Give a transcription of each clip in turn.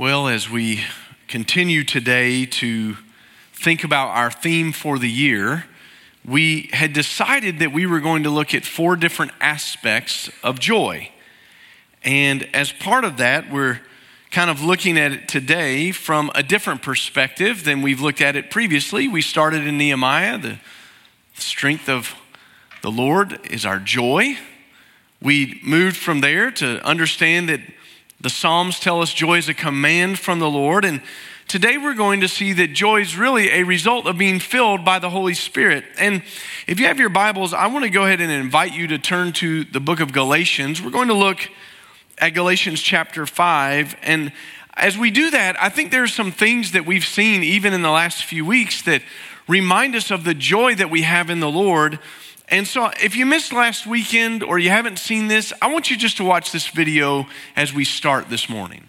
Well, as we continue today to think about our theme for the year, we had decided that we were going to look at four different aspects of joy. And as part of that, we're kind of looking at it today from a different perspective than we've looked at it previously. We started in Nehemiah, the strength of the Lord is our joy. We moved from there to understand that the Psalms tell us joy is a command from the Lord. And today we're going to see that joy is really a result of being filled by the Holy Spirit. And if you have your Bibles, I want to go ahead and invite you to turn to the book of Galatians. We're going to look at Galatians chapter 5. And as we do that, I think there's some things that we've seen even in the last few weeks that remind us of the joy that we have in the Lord and so, if you missed last weekend or you haven't seen this, I want you just to watch this video as we start this morning.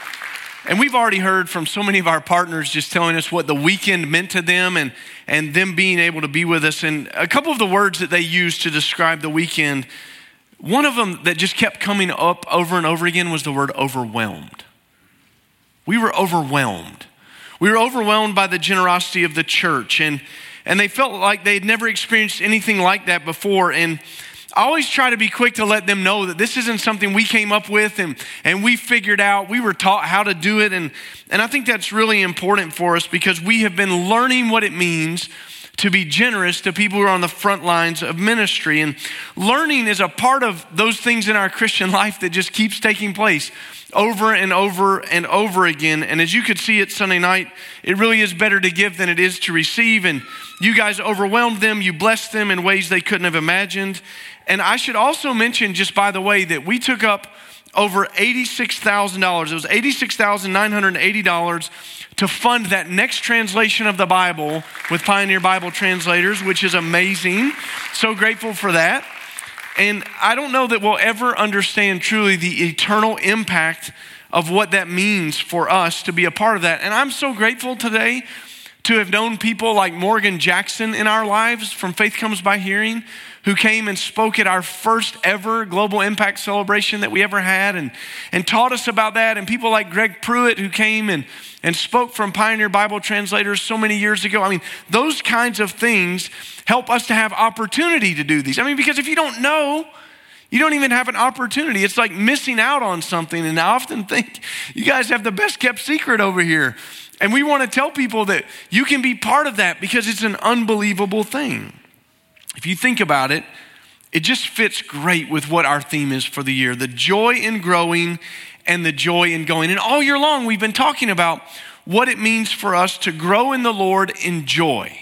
and we've already heard from so many of our partners just telling us what the weekend meant to them and, and them being able to be with us. And a couple of the words that they used to describe the weekend, one of them that just kept coming up over and over again was the word overwhelmed. We were overwhelmed. We were overwhelmed by the generosity of the church. And, and they felt like they had never experienced anything like that before. And I always try to be quick to let them know that this isn't something we came up with and, and we figured out. We were taught how to do it. And, and I think that's really important for us because we have been learning what it means to be generous to people who are on the front lines of ministry. And learning is a part of those things in our Christian life that just keeps taking place over and over and over again. And as you could see it Sunday night, it really is better to give than it is to receive. And you guys overwhelmed them, you blessed them in ways they couldn't have imagined. And I should also mention, just by the way, that we took up over $86,000. It was $86,980 to fund that next translation of the Bible with Pioneer Bible Translators, which is amazing. So grateful for that. And I don't know that we'll ever understand truly the eternal impact of what that means for us to be a part of that. And I'm so grateful today to have known people like Morgan Jackson in our lives from Faith Comes by Hearing who came and spoke at our first ever global impact celebration that we ever had and, and taught us about that. And people like Greg Pruitt who came and, and spoke from Pioneer Bible Translators so many years ago. I mean, those kinds of things help us to have opportunity to do these. I mean, because if you don't know, you don't even have an opportunity. It's like missing out on something. And I often think you guys have the best kept secret over here. And we want to tell people that you can be part of that because it's an unbelievable thing. If you think about it, it just fits great with what our theme is for the year the joy in growing and the joy in going. And all year long, we've been talking about what it means for us to grow in the Lord in joy.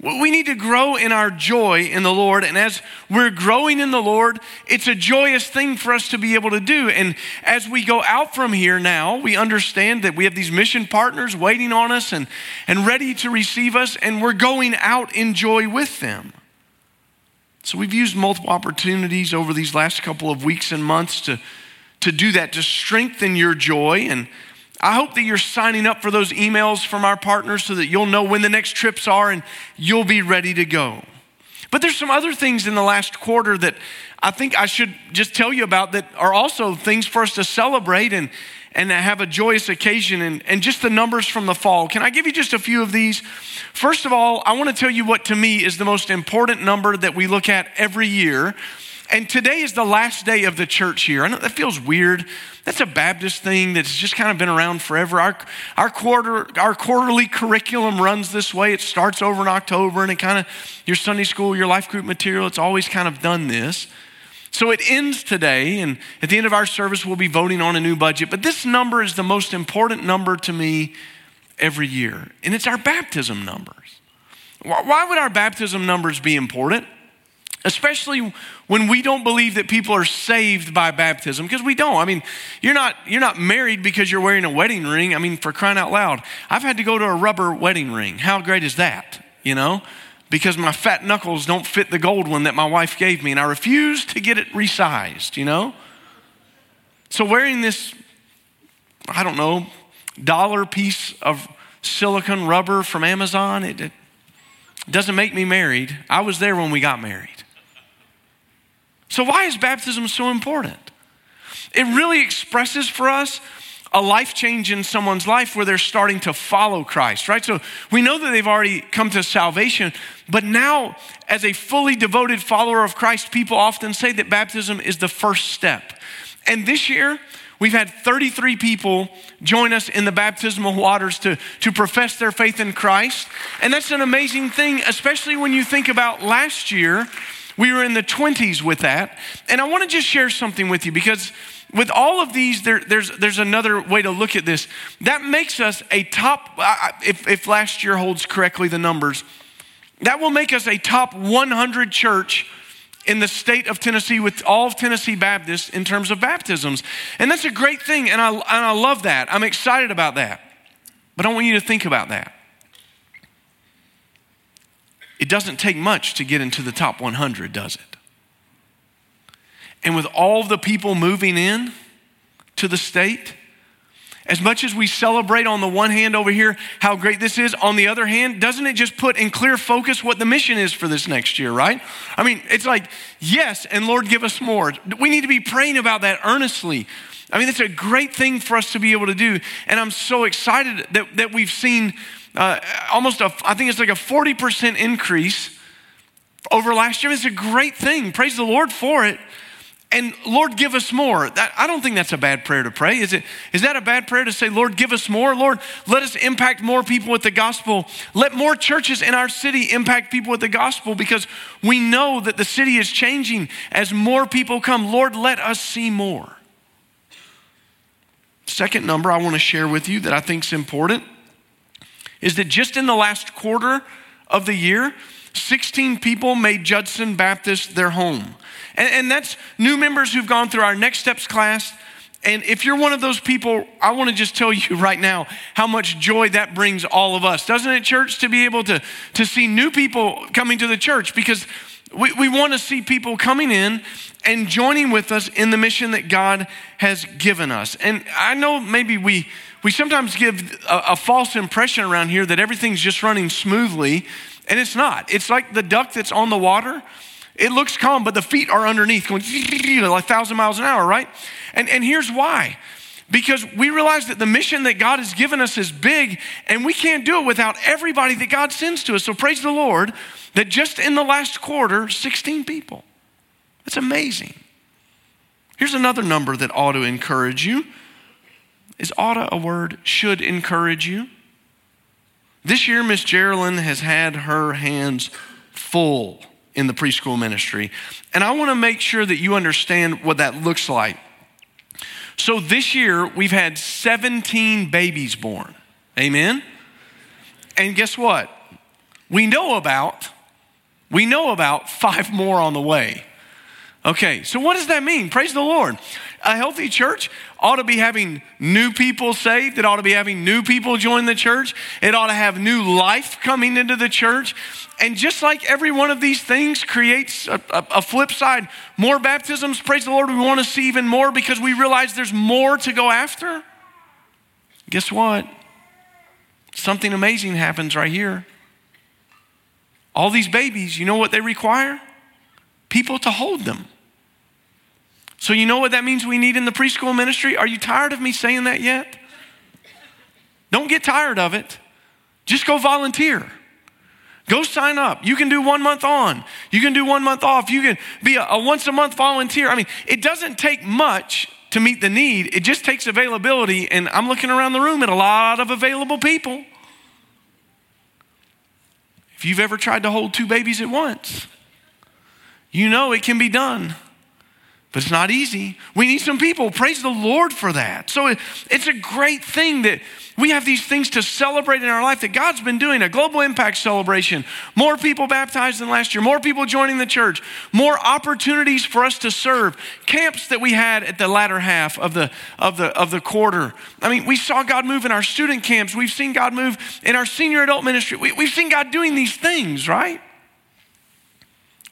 We need to grow in our joy in the Lord. And as we're growing in the Lord, it's a joyous thing for us to be able to do. And as we go out from here now, we understand that we have these mission partners waiting on us and, and ready to receive us, and we're going out in joy with them. So we've used multiple opportunities over these last couple of weeks and months to, to do that, to strengthen your joy. And I hope that you're signing up for those emails from our partners so that you'll know when the next trips are and you'll be ready to go. But there's some other things in the last quarter that I think I should just tell you about that are also things for us to celebrate and, and have a joyous occasion and, and just the numbers from the fall. Can I give you just a few of these? First of all, I want to tell you what to me is the most important number that we look at every year. And today is the last day of the church year. I know that feels weird. That's a Baptist thing that's just kind of been around forever. Our, our, quarter, our quarterly curriculum runs this way. It starts over in October and it kind of, your Sunday school, your life group material, it's always kind of done this. So it ends today, and at the end of our service, we'll be voting on a new budget. But this number is the most important number to me every year, and it's our baptism numbers. Why would our baptism numbers be important? especially when we don't believe that people are saved by baptism because we don't i mean you're not you're not married because you're wearing a wedding ring i mean for crying out loud i've had to go to a rubber wedding ring how great is that you know because my fat knuckles don't fit the gold one that my wife gave me and i refuse to get it resized you know? So wearing this i don't know dollar piece of silicone rubber from amazon it, it doesn't make me married. I was there when we got married. So, why is baptism so important? It really expresses for us a life change in someone's life where they're starting to follow Christ, right? So we know that they've already come to salvation, but now, as a fully devoted follower of Christ, people often say that baptism is the first step. And this year, we've had 33 people join us in the baptismal waters to, to profess their faith in Christ. And that's an amazing thing, especially when you think about last year we were in the 20s with that. And I want to just share something with you because with all of these, there, there's, there's another way to look at this. That makes us a top, if, if last year holds correctly the numbers, that will make us a top 100 church in the state of Tennessee with all of Tennessee Baptists in terms of baptisms. And that's a great thing, and I, and I love that. I'm excited about that. But I want you to think about that. It doesn't take much to get into the top 100, does it? And with all the people moving in to the state, as much as we celebrate on the one hand over here how great this is, on the other hand, doesn't it just put in clear focus what the mission is for this next year, right? I mean, it's like, yes, and Lord, give us more. We need to be praying about that earnestly. I mean, it's a great thing for us to be able to do. And I'm so excited that, that we've seen uh, almost a, I think it's like a 40% increase over last year. It's a great thing. Praise the Lord for it. And Lord, give us more. That, I don't think that's a bad prayer to pray. Is it? Is that a bad prayer to say, Lord, give us more? Lord, let us impact more people with the gospel. Let more churches in our city impact people with the gospel because we know that the city is changing as more people come. Lord, let us see more. Second number I want to share with you that I think is important is that just in the last quarter of the year, 16 people made Judson Baptist their home. And, and, that's new members who've gone through our Next Steps class. And if you're one of those people, I want to just tell you right now how much joy that brings all of us. Doesn't it, church, to be able to, to see new people coming to the church? Because we, we want to see people coming in and joining with us in the mission that God has given us. And I know maybe we we sometimes give a, a, false impression around here that everything's just running smoothly, and it's not. It's like the duck that's on the water. It looks calm, but the feet are underneath going like 1,000 miles an hour, right? And, and here's why. Because we realize that the mission that God has given us is big, and we can't do it without everybody that God sends to us. So praise the Lord that just in the last quarter, 16 people. That's amazing. Here's another number that ought to encourage you. Is oughta a word? Should encourage you. This year, Miss Geraldine has had her hands full in the preschool ministry. And I want to make sure that you understand what that looks like. So this year, we've had 17 babies born. Amen? And guess what? we know about, we know about five more on the way. Okay, so what does that mean? Praise the Lord. A healthy church ought to be having new people saved. It ought to be having new people join the church. It ought to have new life coming into the church. And just like every one of these things creates a, a, a flip side, more baptisms, praise the Lord, we want to see even more because we realize there's more to go after. Guess what? Something amazing happens right here. All these babies, you know what they require? People to hold them. So, you know what that means we need in the preschool ministry? Are you tired of me saying that yet? Don't get tired of it. Just go volunteer. Go sign up. You can do one month on. You can do one month off. You can be a, a, once a month volunteer. I mean, it doesn't take much to meet the need, it just takes availability. And I'm looking around the room at a lot of available people. If you've ever tried to hold two babies at once, you know it can be done. But it's not easy. We need some people. Praise the Lord for that. So it's a great thing that we have these things to celebrate in our life that God's been doing a global impact celebration. More people baptized than last year, more people joining the church, more opportunities for us to serve. Camps that we had at the latter half of the, of the, of the quarter. I mean, we saw God move in our student camps. We've seen God move in our senior adult ministry. We, we've seen God doing these things, right?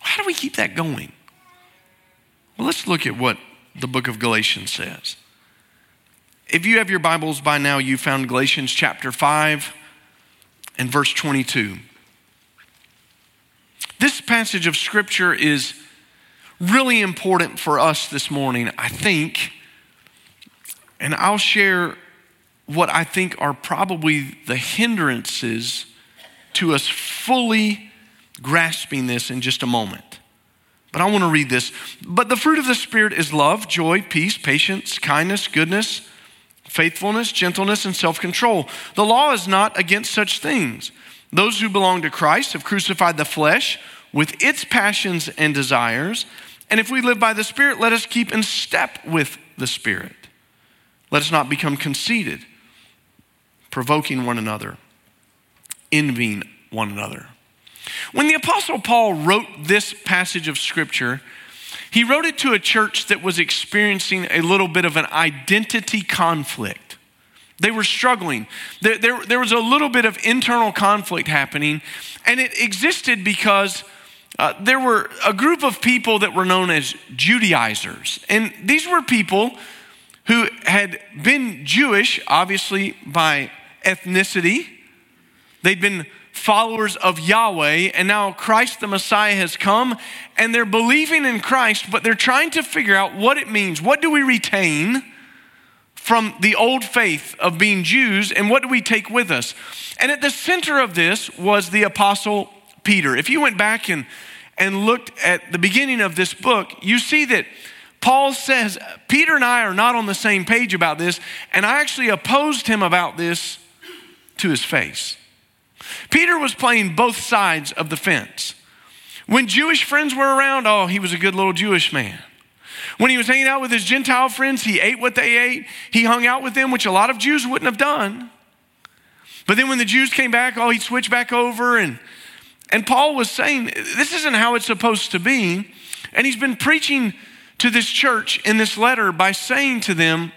How do we keep that going? Well, let's look at what the book of Galatians says. If you have your Bibles by now, you found Galatians chapter 5 and verse 22. This passage of scripture is really important for us this morning, I think. And I'll share what I think are probably the hindrances to us fully grasping this in just a moment. But I want to read this. But the fruit of the Spirit is love, joy, peace, patience, kindness, goodness, faithfulness, gentleness, and self control. The law is not against such things. Those who belong to Christ have crucified the flesh with its passions and desires. And if we live by the Spirit, let us keep in step with the Spirit. Let us not become conceited, provoking one another, envying one another. When the Apostle Paul wrote this passage of Scripture, he wrote it to a church that was experiencing a little bit of an identity conflict. They were struggling. There, there, there was a little bit of internal conflict happening, and it existed because uh, there were a group of people that were known as Judaizers. And these were people who had been Jewish, obviously by ethnicity. They'd been followers of Yahweh, and now Christ the Messiah has come, and they're believing in Christ, but they're trying to figure out what it means. What do we retain from the old faith of being Jews, and what do we take with us? And at the center of this was the Apostle Peter. If you went back and, and looked at the beginning of this book, you see that. Paul says, Peter and I are not on the same page about this, and I actually opposed him about this to his face. Peter was playing both sides of the fence. When Jewish friends were around, oh, he was a good little Jewish man. When he was hanging out with his Gentile friends, he ate what they ate. He hung out with them, which a lot of Jews wouldn't have done. But then when the Jews came back, oh, he'd switch back over. And, and Paul was saying, this isn't how it's supposed to be. And he's been preaching to this church in this letter by saying to them,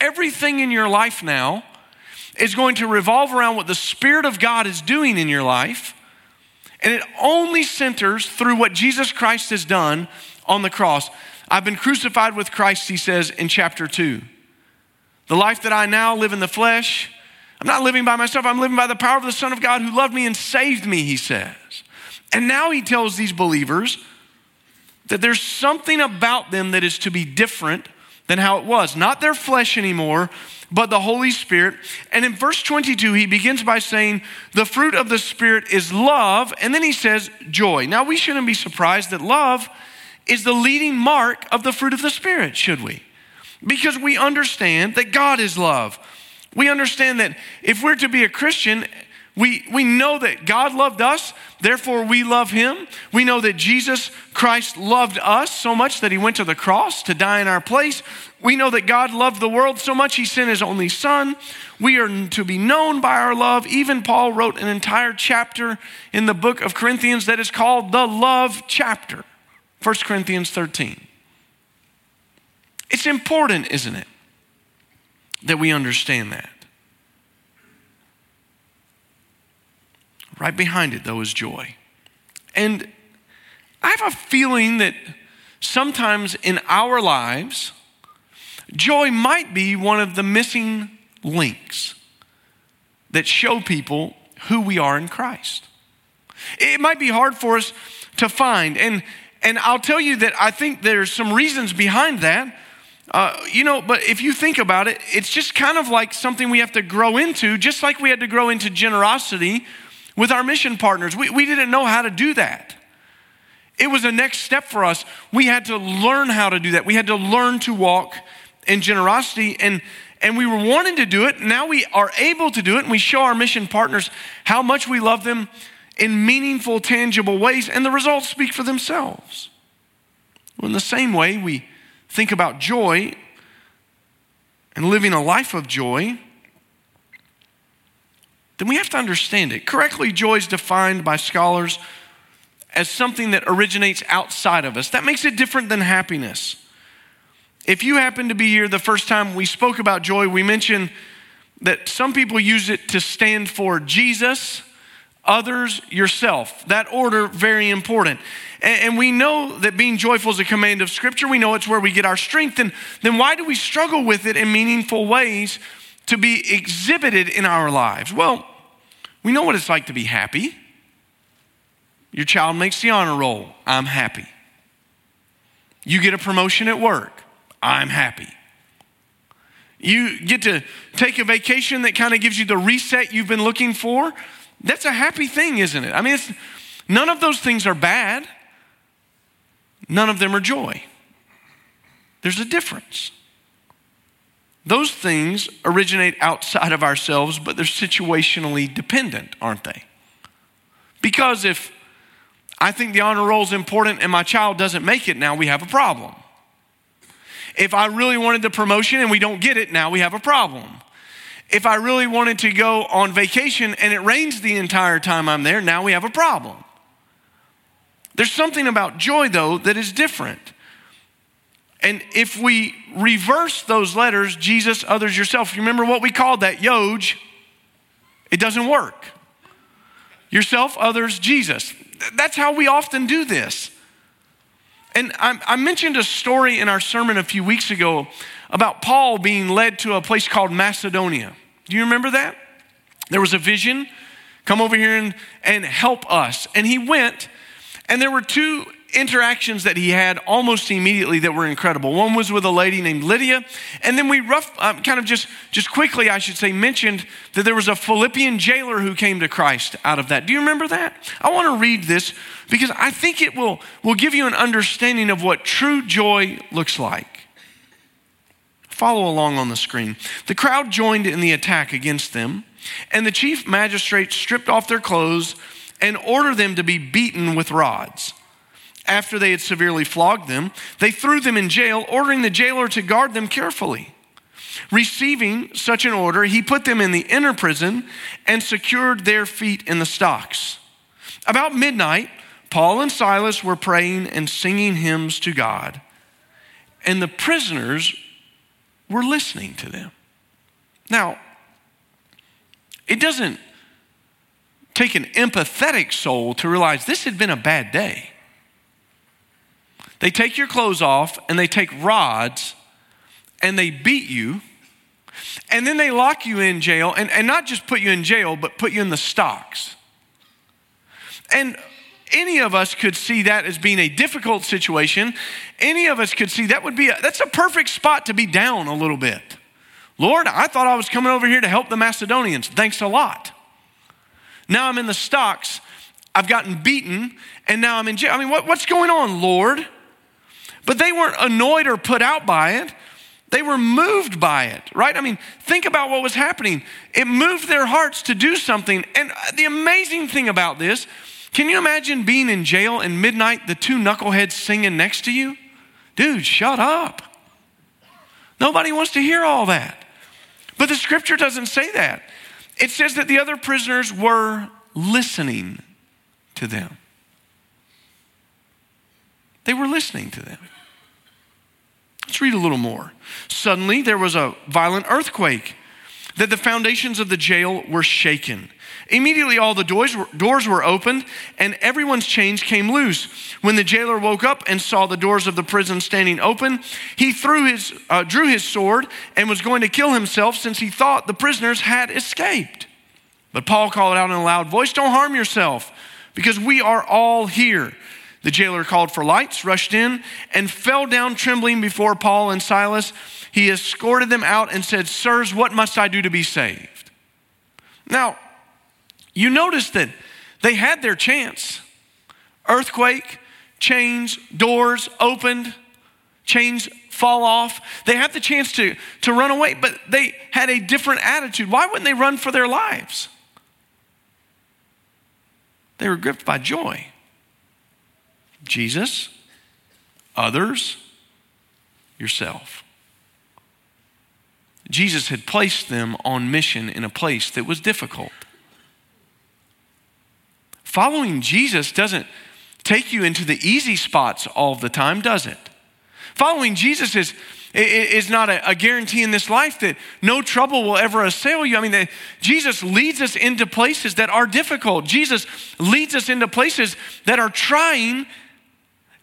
everything in your life now is going to revolve around what the Spirit of God is doing in your life. And it only centers through what Jesus Christ has done on the cross. I've been crucified with Christ, he says in chapter 2. The life that I now live in the flesh, I'm not living by myself, I'm living by the power of the Son of God who loved me and saved me, he says. And now he tells these believers that there's something about them that is to be different than how it was. Not their flesh anymore, but the Holy Spirit. And in verse 22, he begins by saying, The fruit of the Spirit is love. And then he says, joy. Now, we shouldn't be surprised that love is the leading mark of the fruit of the Spirit, should we? Because we understand that God is love. We understand that if we're to be a Christian, We, we know that God loved us, therefore we love him. We know that Jesus Christ loved us so much that he went to the cross to die in our place. We know that God loved the world so much he sent his only son. We are to be known by our love. Even Paul wrote an entire chapter in the book of Corinthians that is called the love chapter, 1 Corinthians 13. It's important, isn't it, that we understand that. Right behind it, though, is joy. And I have a feeling that sometimes in our lives, joy might be one of the missing links that show people who we are in Christ. It might be hard for us to find. And, and I'll tell you that I think there's some reasons behind that. Uh, you know, but if you think about it, it's just kind of like something we have to grow into, just like we had to grow into generosity with our mission partners. We, we didn't know how to do that. It was a next step for us. We had to learn how to do that. We had to learn to walk in generosity, and, and we were wanting to do it. Now we are able to do it, and we show our mission partners how much we love them in meaningful, tangible ways, and the results speak for themselves. Well, in the same way, we think about joy and living a life of joy then we have to understand it. Correctly, joy is defined by scholars as something that originates outside of us. That makes it different than happiness. If you happen to be here the first time we spoke about joy, we mentioned that some people use it to stand for Jesus, others, yourself. That order, very important. And, we know that being joyful is a command of Scripture. We know it's where we get our strength. And then why do we struggle with it in meaningful ways to be exhibited in our lives? Well, we know what it's like to be happy. Your child makes the honor roll. I'm happy. You get a promotion at work. I'm happy. You get to take a vacation that kind of gives you the reset you've been looking for. That's a happy thing, isn't it? I mean, none of those things are bad, none of them are joy. There's a difference. Those things originate outside of ourselves, but they're situationally dependent, aren't they? Because if I think the honor roll is important and my child doesn't make it, now we have a problem. If I really wanted the promotion and we don't get it, now we have a problem. If I really wanted to go on vacation and it rains the entire time I'm there, now we have a problem. There's something about joy, though, that is different. And if we reverse those letters, Jesus, others, yourself, you remember what we called that? Yoj. It doesn't work. Yourself, others, Jesus. That's how we often do this. And I, I, mentioned a story in our sermon a few weeks ago about Paul being led to a place called Macedonia. Do you remember that? There was a vision come over here and, and help us. And he went, and there were two interactions that he had almost immediately that were incredible. One was with a lady named Lydia, and then we rough, uh, kind of just just quickly, I should say, mentioned that there was a Philippian jailer who came to Christ out of that. Do you remember that? I want to read this because I think it will will give you an understanding of what true joy looks like. Follow along on the screen. The crowd joined in the attack against them, and the chief magistrate stripped off their clothes and ordered them to be beaten with rods. After they had severely flogged them, they threw them in jail, ordering the jailer to guard them carefully. Receiving such an order, he put them in the inner prison and secured their feet in the stocks. About midnight, Paul and Silas were praying and singing hymns to God, and the prisoners were listening to them. Now, it doesn't take an empathetic soul to realize this had been a bad day. They take your clothes off and they take rods and they beat you. And then they lock you in jail and, and not just put you in jail, but put you in the stocks. And any of us could see that as being a difficult situation. Any of us could see that would be a, that's a perfect spot to be down a little bit. Lord, I thought I was coming over here to help the Macedonians. Thanks a lot. Now I'm in the stocks. I've gotten beaten, and now I'm in jail. I mean, what, what's going on, Lord? But they weren't annoyed or put out by it. They were moved by it, right? I mean, think about what was happening. It moved their hearts to do something. And the amazing thing about this, can you imagine being in jail and midnight, the two knuckleheads singing next to you? Dude, shut up. Nobody wants to hear all that. But the scripture doesn't say that. It says that the other prisoners were listening to them. They were listening to them. Let's read a little more. Suddenly, there was a violent earthquake, that the foundations of the jail were shaken. Immediately, all the doors were, doors were opened, and everyone's chains came loose. When the jailer woke up and saw the doors of the prison standing open, he threw his, uh, drew his sword and was going to kill himself since he thought the prisoners had escaped. But Paul called out in a loud voice, Don't harm yourself, because we are all here. The jailer called for lights, rushed in, and fell down trembling before Paul and Silas. He escorted them out and said, Sirs, what must I do to be saved? Now, you notice that they had their chance. Earthquake, chains, doors opened, chains fall off. They had the chance to, to run away, but they had a different attitude. Why wouldn't they run for their lives? They were gripped by joy. Jesus, others, yourself. Jesus had placed them on mission in a place that was difficult. Following Jesus doesn't take you into the easy spots all the time, does it? Following Jesus is, is not a, guarantee in this life that no trouble will ever assail you. I mean, Jesus leads us into places that are difficult. Jesus leads us into places that are trying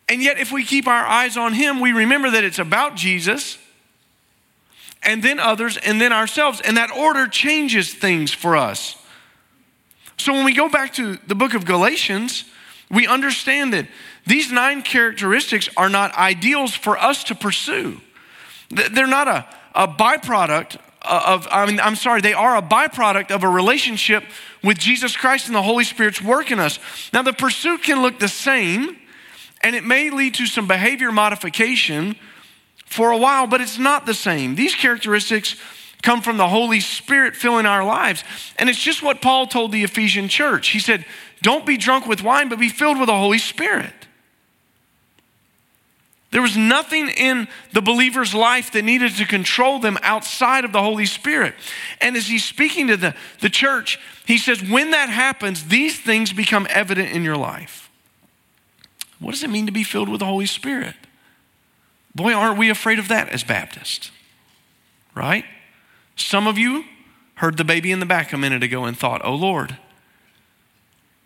and yet, if we keep our eyes on Him, we remember that it's about Jesus and then others and then ourselves. And that order changes things for us. So when we go back to the book of Galatians, we understand that these nine characteristics are not ideals for us to pursue. They're not a, a byproduct of, I mean, I'm sorry, they are a byproduct of a relationship with Jesus Christ and the Holy Spirit's work in us. Now, the pursuit can look the same and it may lead to some behavior modification for a while, but it's not the same. These characteristics come from the Holy Spirit filling our lives. And it's just what Paul told the Ephesian church. He said, Don't be drunk with wine, but be filled with the Holy Spirit. There was nothing in the believer's life that needed to control them outside of the Holy Spirit. And as he's speaking to the, the church, he says, When that happens, these things become evident in your life. What does it mean to be filled with the Holy Spirit? Boy, aren't we afraid of that as Baptists, right? Some of you heard the baby in the back a minute ago and thought, oh Lord,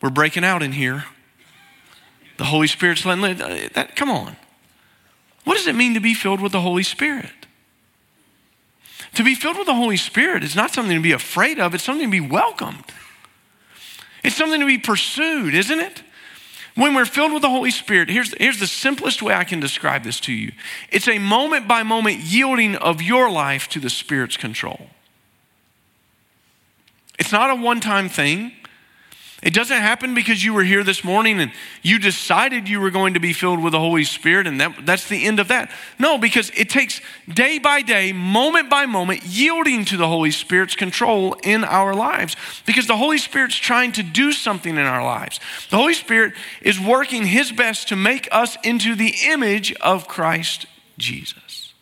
we're breaking out in here. The Holy Spirit's letting, uh, that, come on. What does it mean to be filled with the Holy Spirit? To be filled with the Holy Spirit is not something to be afraid of, it's something to be welcomed. It's something to be pursued, isn't it? When we're filled with the Holy Spirit, here's, here's the simplest way I can describe this to you it's a moment by moment yielding of your life to the Spirit's control. It's not a one time thing. It doesn't happen because you were here this morning and you decided you were going to be filled with the Holy Spirit and that, that's the end of that. No, because it takes day by day, moment by moment, yielding to the Holy Spirit's control in our lives because the Holy Spirit's trying to do something in our lives. The Holy Spirit is working His best to make us into the image of Christ Jesus.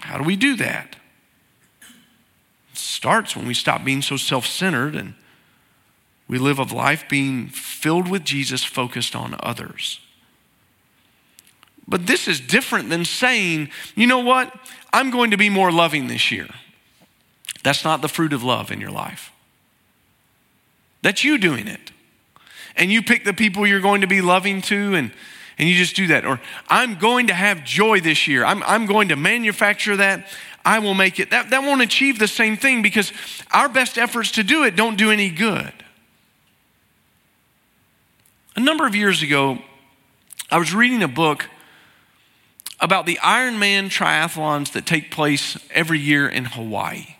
How do we do that? It starts when we stop being so self centered and we live a life being filled with Jesus, focused on others. But this is different than saying, you know what, I'm going to be more loving this year. That's not the fruit of love in your life. That's you doing it. And you pick the people you're going to be loving to, and, and you just do that. Or I'm going to have joy this year. I'm, I'm going to manufacture that. I will make it. That, that won't achieve the same thing because our best efforts to do it don't do any good. A number of years ago, I was reading a book about the Ironman triathlons that take place every year in Hawaii.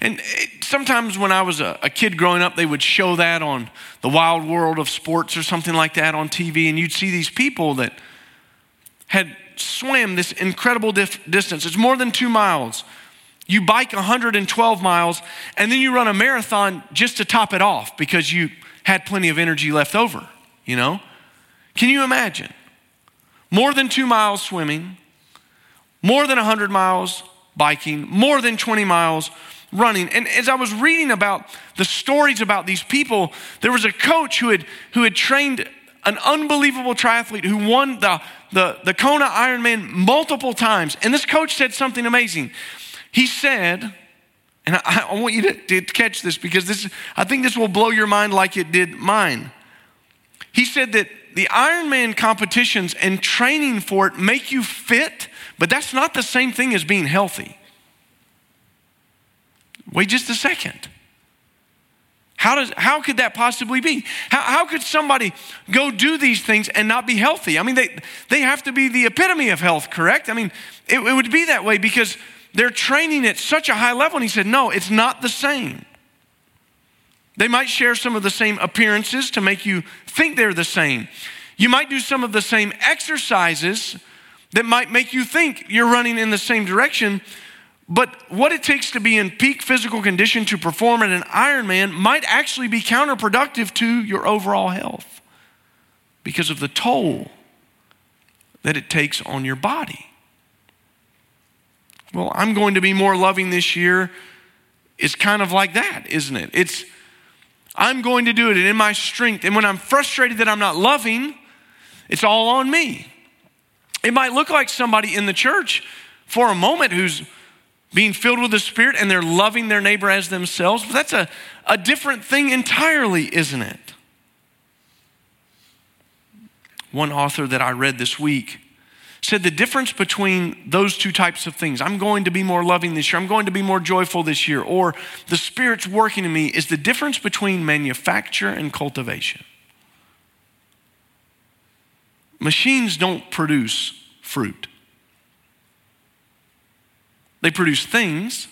And sometimes when I was a, a, kid growing up, they would show that on the wild world of sports or something like that on TV, and you'd see these people that had swam this incredible dif- distance. It's more than two miles. You bike 112 miles, and then you run a marathon just to top it off because you had plenty of energy left over, you know? Can you imagine? More than two miles swimming, more than 100 miles biking, more than 20 miles running. And as I was reading about the stories about these people, there was a coach who had, who had trained an unbelievable triathlete who won the, the, the Kona Ironman multiple times. And this coach said something amazing. He said, and I, I want you to, to catch this because this, I think this will blow your mind like it did mine. He said that the Ironman competitions and training for it make you fit, but that's not the same thing as being healthy. Wait just a second. How, does, how could that possibly be? How, how could somebody go do these things and not be healthy? I mean, they, they have to be the epitome of health, correct? I mean, it, it would be that way because they're training at such a high level. And he said, no, it's not the same. They might share some of the same appearances to make you think they're the same. You might do some of the same exercises that might make you think you're running in the same direction, but what it takes to be in peak physical condition to perform at an Ironman might actually be counterproductive to your overall health because of the toll that it takes on your body. Well, I'm going to be more loving this year. It's kind of like that, isn't it? It's I'm going to do it and in my strength. And when I'm frustrated that I'm not loving, it's all on me. It might look like somebody in the church for a moment who's being filled with the Spirit and they're loving their neighbor as themselves. But that's a, a different thing entirely, isn't it? One author that I read this week said the difference between those two types of things I'm going to be more loving this year, I'm going to be more joyful this year, or the Spirit's working in me is the difference between manufacture and cultivation. Machines don't produce fruit. They produce things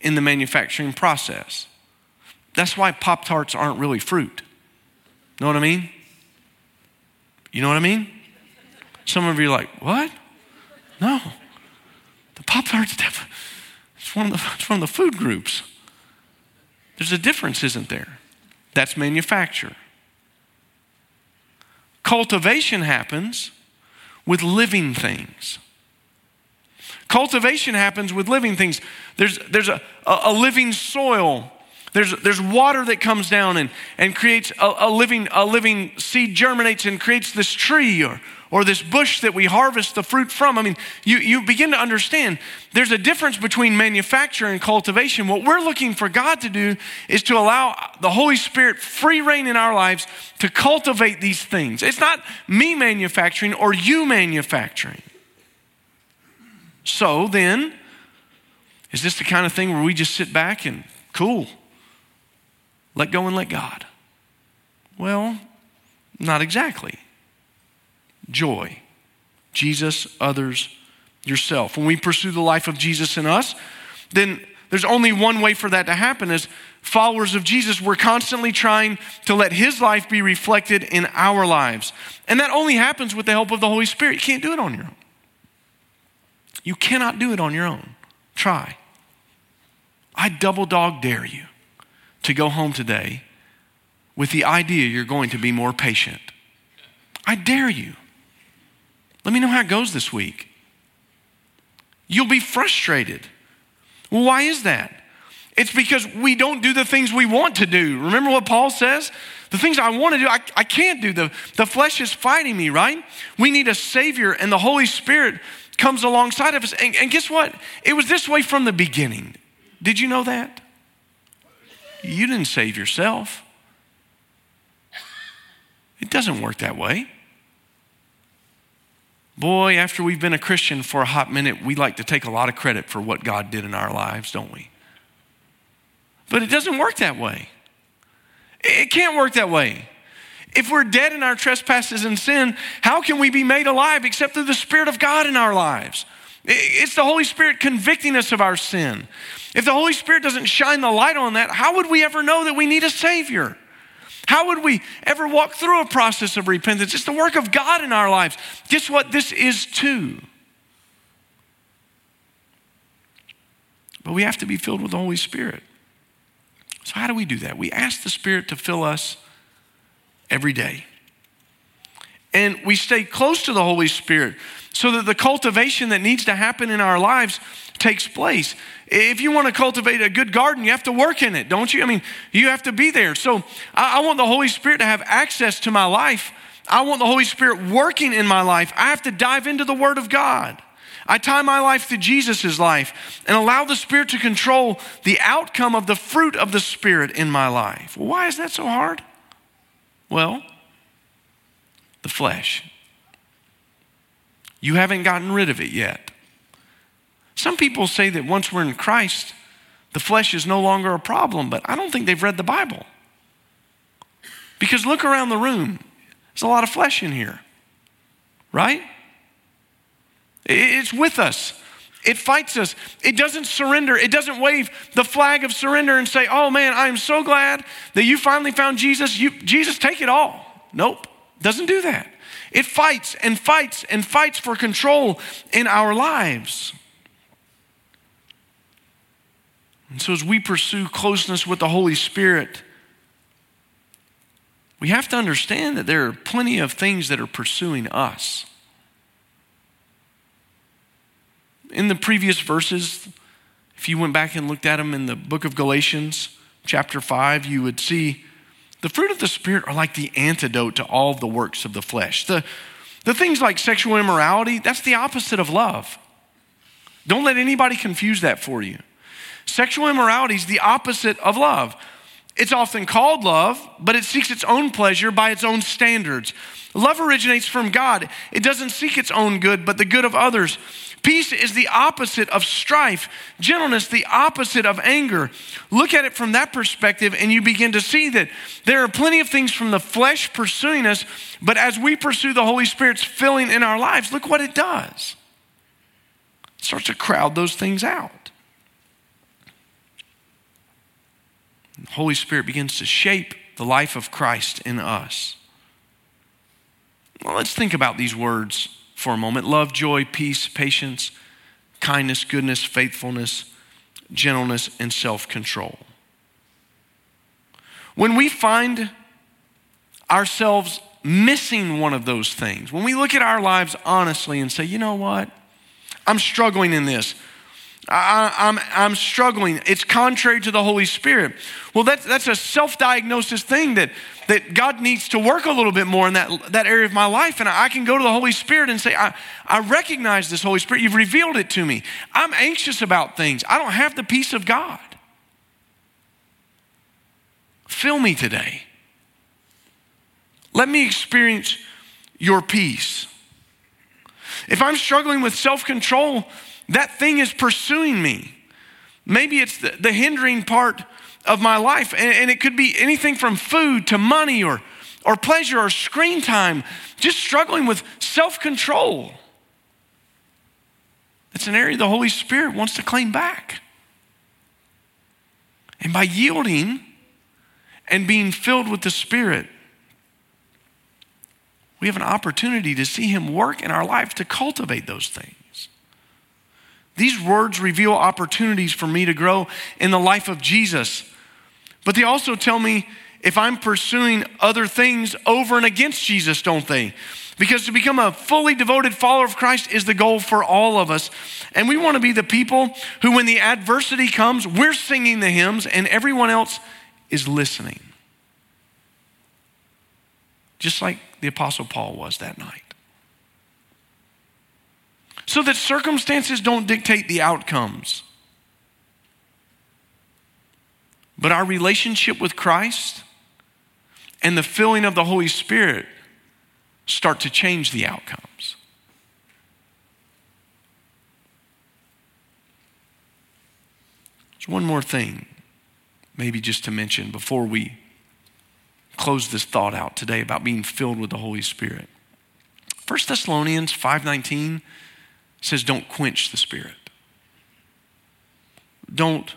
in the manufacturing process. That's why Pop Tarts aren't really fruit. Know what I mean? You know what I mean? Some of you are like, what? No. The Pop Tarts, it's one, of the, it's one of the food groups. There's a difference, isn't there? That's manufacture. Cultivation happens with living things. Cultivation happens with living things. There's, there's a, a, living soil. There's, there's water that comes down and, and creates a, a, living, a living seed germinates and creates this tree or, or this bush that we harvest the fruit from. I mean, you, you begin to understand there's a difference between manufacture and cultivation. What we're looking for God to do is to allow the Holy Spirit free rein in our lives to cultivate these things. It's not me manufacturing or you manufacturing. So then, is this the kind of thing where we just sit back and cool, let go and let God? Well, not exactly. Joy, Jesus, others, yourself. When we pursue the life of Jesus in us, then there's only one way for that to happen as followers of Jesus, we're constantly trying to let his life be reflected in our lives. And that only happens with the help of the Holy Spirit. You can't do it on your own. You cannot do it on your own. Try. I double dog dare you to go home today with the idea you're going to be more patient. I dare you. Let me know how it goes this week. You'll be frustrated. Well, why is that? It's because we don't do the things we want to do. Remember what Paul says? The things I want to do, I, I can't do. The, the flesh is fighting me, right? We need a Savior, and the Holy Spirit comes alongside of us. And, and guess what? It was this way from the beginning. Did you know that? You didn't save yourself. It doesn't work that way. Boy, after we've been a Christian for a hot minute, we like to take a lot of credit for what God did in our lives, don't we? But it doesn't work that way. It can't work that way. If we're dead in our trespasses and sin, how can we be made alive except through the Spirit of God in our lives? It's the Holy Spirit convicting us of our sin. If the Holy Spirit doesn't shine the light on that, how would we ever know that we need a Savior? How would we ever walk through a process of repentance? It's the work of God in our lives. Guess what? This is too. But we have to be filled with the Holy Spirit. So, how do we do that? We ask the Spirit to fill us every day. And we stay close to the Holy Spirit so that the cultivation that needs to happen in our lives takes place. If you want to cultivate a good garden, you have to work in it, don't you? I mean, you have to be there. So I, want the Holy Spirit to have access to my life. I want the Holy Spirit working in my life. I have to dive into the Word of God. I tie my life to Jesus' life and allow the Spirit to control the outcome of the fruit of the Spirit in my life. Why is that so hard? Well, the flesh. You haven't gotten rid of it yet. Some people say that once we're in Christ, the flesh is no longer a problem, but I don't think they've read the Bible. Because look around the room, there's a lot of flesh in here, right? It's with us. It fights us. It doesn't surrender. It doesn't wave the flag of surrender and say, Oh man, I am so glad that you finally found Jesus. You, Jesus, take it all. Nope, doesn't do that. It fights and fights and fights for control in our lives. And so, as we pursue closeness with the Holy Spirit, we have to understand that there are plenty of things that are pursuing us. In the previous verses, if you went back and looked at them in the book of Galatians, chapter 5, you would see the fruit of the Spirit are like the antidote to all the works of the flesh. The, the things like sexual immorality, that's the opposite of love. Don't let anybody confuse that for you. Sexual immorality is the opposite of love. It's often called love, but it seeks its own pleasure by its own standards. Love originates from God. It doesn't seek its own good, but the good of others. Peace is the opposite of strife, gentleness, the opposite of anger. Look at it from that perspective, and you begin to see that there are plenty of things from the flesh pursuing us, but as we pursue the Holy Spirit's filling in our lives, look what it does. It starts to crowd those things out. The Holy Spirit begins to shape the life of Christ in us. Well, let's think about these words for a moment love, joy, peace, patience, kindness, goodness, faithfulness, gentleness, and self control. When we find ourselves missing one of those things, when we look at our lives honestly and say, you know what, I'm struggling in this. I, am I'm, I'm struggling. It's contrary to the Holy Spirit. Well, that's, that's a self diagnosis thing that, that God needs to work a little bit more in that, that area of my life. And I can go to the Holy Spirit and say, I, I recognize this, Holy Spirit. You've revealed it to me. I'm anxious about things. I don't have the peace of God. Fill me today. Let me experience your peace. If I'm struggling with self control, that thing is pursuing me. Maybe it's the, the hindering part of my life, and, and it could be anything from food to money or, or pleasure or screen time, just struggling with self control. It's an area the Holy Spirit wants to claim back. And by yielding and being filled with the Spirit, we have an opportunity to see Him work in our life to cultivate those things. These words reveal opportunities for me to grow in the life of Jesus. But they also tell me if I'm pursuing other things over and against Jesus, don't they? Because to become a fully devoted follower of Christ is the goal for all of us. And we want to be the people who, when the adversity comes, we're singing the hymns and everyone else is listening. Just like the Apostle Paul was that night so that circumstances don't dictate the outcomes. But our relationship with Christ and the filling of the Holy Spirit start to change the outcomes. There's one more thing, maybe just to mention before we close this thought out today about being filled with the Holy Spirit. 1 Thessalonians 5:19 says, don't quench the spirit. Don't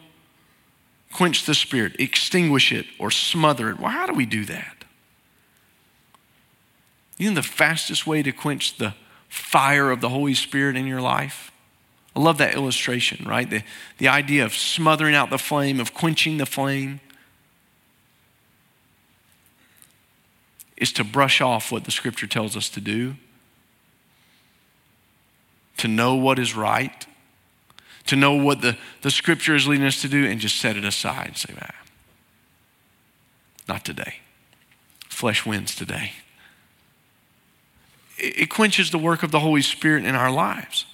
quench the spirit, extinguish it, or smother it. Well, how do we do that? You know the fastest way to quench the fire of the Holy Spirit in your life? I love that illustration, right? The, the idea of smothering out the flame, of quenching the flame, is to brush off what the scripture tells us to do, to know what is right, to know what the, the scripture is leading us to do, and just set it aside and say, ah, not today. Flesh wins today. It, it quenches the work of the Holy Spirit in our lives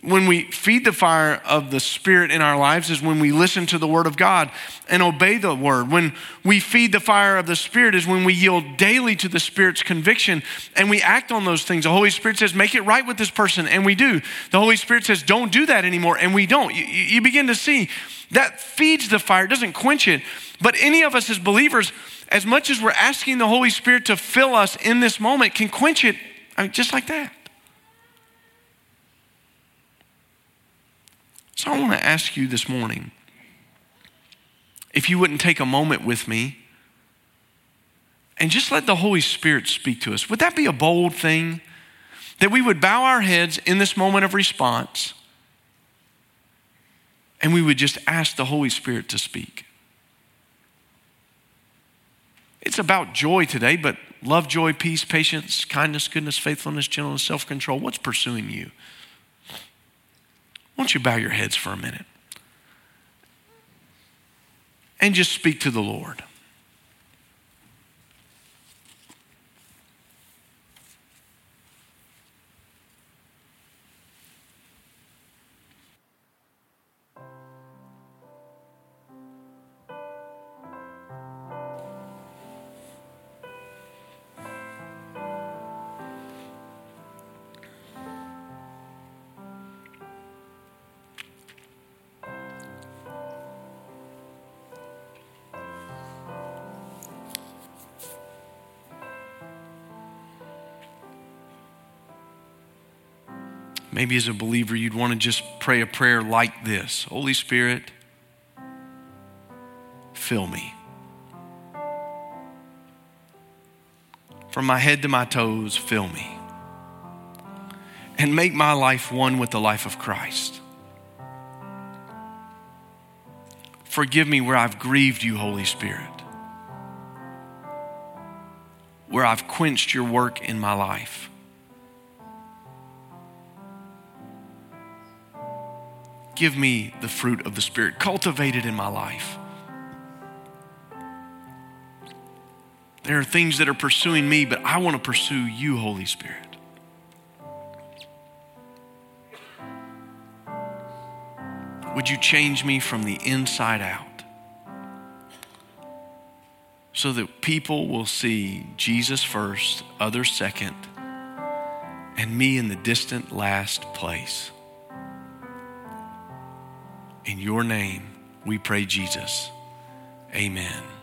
when we feed the fire of the Spirit in our lives is when we listen to the Word of God and obey the Word. When we feed the fire of the Spirit is when we yield daily to the Spirit's conviction and we act on those things. The Holy Spirit says, make it right with this person, and we do. The Holy Spirit says, don't do that anymore, and we don't. You, you begin to see that feeds the fire, doesn't quench it. But any of us as believers, as much as we're asking the Holy Spirit to fill us in this moment, can quench it I mean, just like that. So I want to ask you this morning if you wouldn't take a moment with me and just let the Holy Spirit speak to us. Would that be a bold thing? That we would bow our heads in this moment of response and we would just ask the Holy Spirit to speak. It's about joy today, but love, joy, peace, patience, kindness, goodness, faithfulness, gentleness, self control. What's pursuing you? Why don't you bow your heads for a minute and just speak to the Lord? Maybe as a believer, you'd want to just pray a prayer like this Holy Spirit, fill me. From my head to my toes, fill me. And make my life one with the life of Christ. Forgive me where I've grieved you, Holy Spirit, where I've quenched your work in my life. Give me the fruit of the Spirit. Cultivate it in my life. There are things that are pursuing me, but I want to pursue you, Holy Spirit. Would you change me from the inside out so that people will see Jesus first, others second, and me in the distant last place? In your name, we pray, Jesus. Amen.